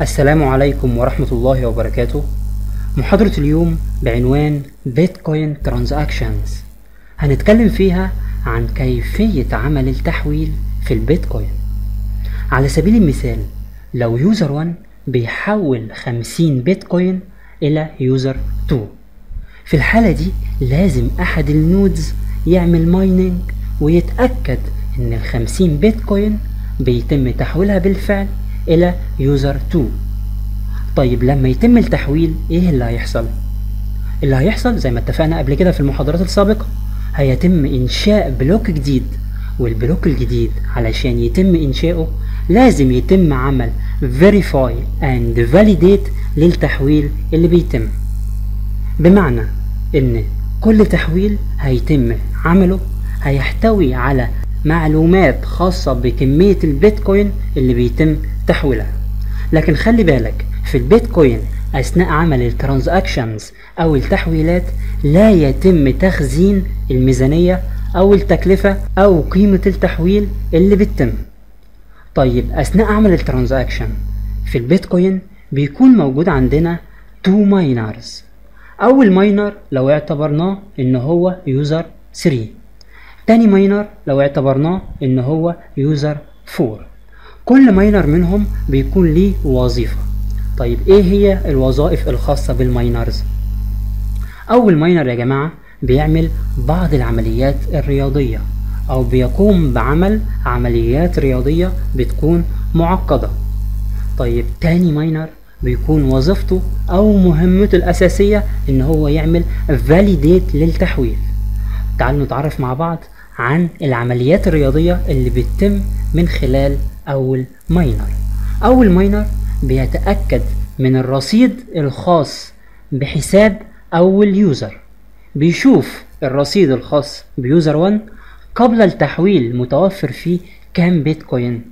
السلام عليكم ورحمة الله وبركاته. محاضرة اليوم بعنوان بيتكوين transactions هنتكلم فيها عن كيفية عمل التحويل في البيتكوين. على سبيل المثال لو user 1 بيحول 50 بيتكوين إلى user 2 في الحالة دي لازم أحد ال nodes يعمل mining ويتأكد إن ال 50 بيتكوين بيتم تحويلها بالفعل. إلى user 2 طيب لما يتم التحويل إيه اللي هيحصل؟ اللي هيحصل زي ما اتفقنا قبل كده في المحاضرات السابقة هيتم إنشاء block جديد. وال block الجديد علشان يتم إنشاؤه لازم يتم عمل verify and validate للتحويل اللي بيتم. بمعنى إن كل تحويل هيتم عمله هيحتوي على معلومات خاصة بكمية البيتكوين اللي بيتم تحويلها. لكن خلي بالك في البيتكوين أثناء عمل ال transactions أو التحويلات لا يتم تخزين الميزانية أو التكلفة أو قيمة التحويل اللي بتتم. طيب أثناء عمل ال transaction في البيتكوين بيكون موجود عندنا two miners أول miner لو اعتبرناه إن هو user 3 تاني miner لو اعتبرناه إن هو user 4 كل miner منهم بيكون ليه وظيفة. طيب إيه هي الوظائف الخاصة بال miners أول miner يا جماعة بيعمل بعض العمليات الرياضية أو بيقوم بعمل عمليات رياضية بتكون معقدة. طيب تاني miner بيكون وظيفته أو مهمته الأساسية إن هو يعمل validate للتحويل. تعالوا نتعرف مع بعض عن العمليات الرياضية اللي بتتم من خلال أول miner أول miner بيتأكد من الرصيد الخاص بحساب أول user بيشوف الرصيد الخاص ب user 1 قبل التحويل متوفر فيه كام بيتكوين.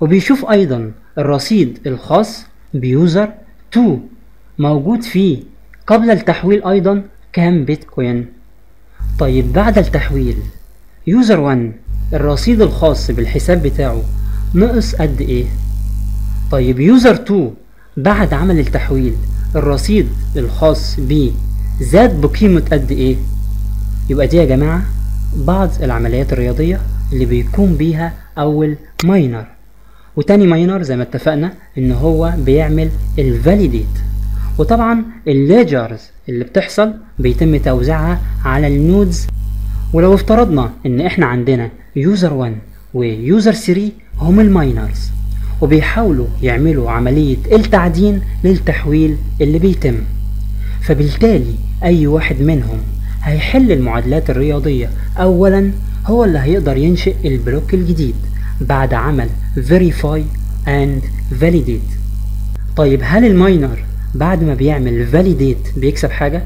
وبيشوف أيضا الرصيد الخاص ب user 2 موجود فيه قبل التحويل أيضا كام بيتكوين. طيب بعد التحويل user 1 الرصيد الخاص بالحساب بتاعه نقص قد إيه؟ طيب user 2 بعد عمل التحويل الرصيد الخاص بيه زاد بقيمة قد إيه؟ يبقى دي يا جماعة بعض العمليات الرياضية اللي بيقوم بيها أول miner وتاني miner زي ما اتفقنا إن هو بيعمل ال validate وطبعا ال ledgers اللي بتحصل بيتم توزيعها على ال nodes ولو افترضنا إن إحنا عندنا user 1 و user 3 هم ال miners وبيحاولوا يعملوا عملية التعدين للتحويل اللي بيتم. فبالتالي أي واحد منهم هيحل المعادلات الرياضية اولا هو اللي هيقدر ينشئ ال block الجديد بعد عمل verify and validate. طيب هل ال miner بعد ما بيعمل validate بيكسب حاجة؟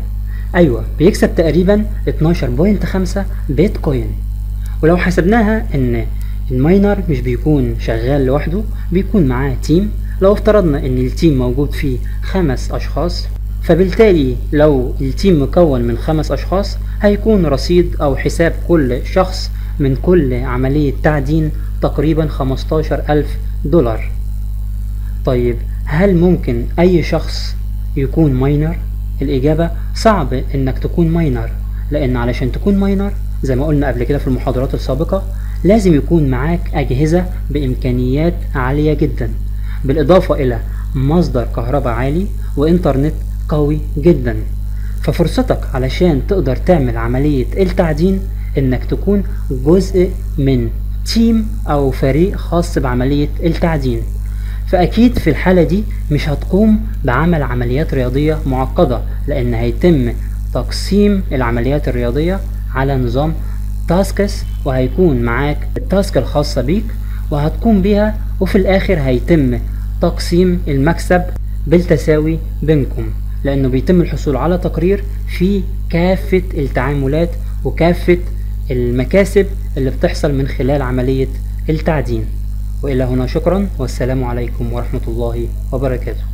أيوه بيكسب تقريبا 12.5 بيتكوين. ولو حسبناها إن ال miner مش بيكون شغال لوحده بيكون معاه team لو افترضنا إن ال team موجود فيه خمس أشخاص فبالتالي لو ال team مكون من خمس أشخاص هيكون رصيد أو حساب كل شخص من كل عملية تعدين تقريبا 15 ألف دولار طيب هل ممكن أي شخص يكون miner؟ الإجابة صعب إنك تكون miner لأن علشان تكون ماينر زي ما قلنا قبل كده في المحاضرات السابقة لازم يكون معاك أجهزة بإمكانيات عالية جدا بالإضافة إلى مصدر كهرباء عالي وإنترنت قوي جدا. ففرصتك علشان تقدر تعمل عملية التعدين إنك تكون جزء من تيم أو فريق خاص بعملية التعدين. فأكيد في الحالة دي مش هتقوم بعمل عمليات رياضية معقدة لأن هيتم تقسيم العمليات الرياضية على نظام tasks وهيكون معاك ال task الخاصة بيك وهتقوم بيها وفي الآخر هيتم تقسيم المكسب بالتساوي بينكم لأنه بيتم الحصول على تقرير في كافة التعاملات وكافة المكاسب اللي بتحصل من خلال عملية التعدين. وإلى هنا شكرا والسلام عليكم ورحمة الله وبركاته.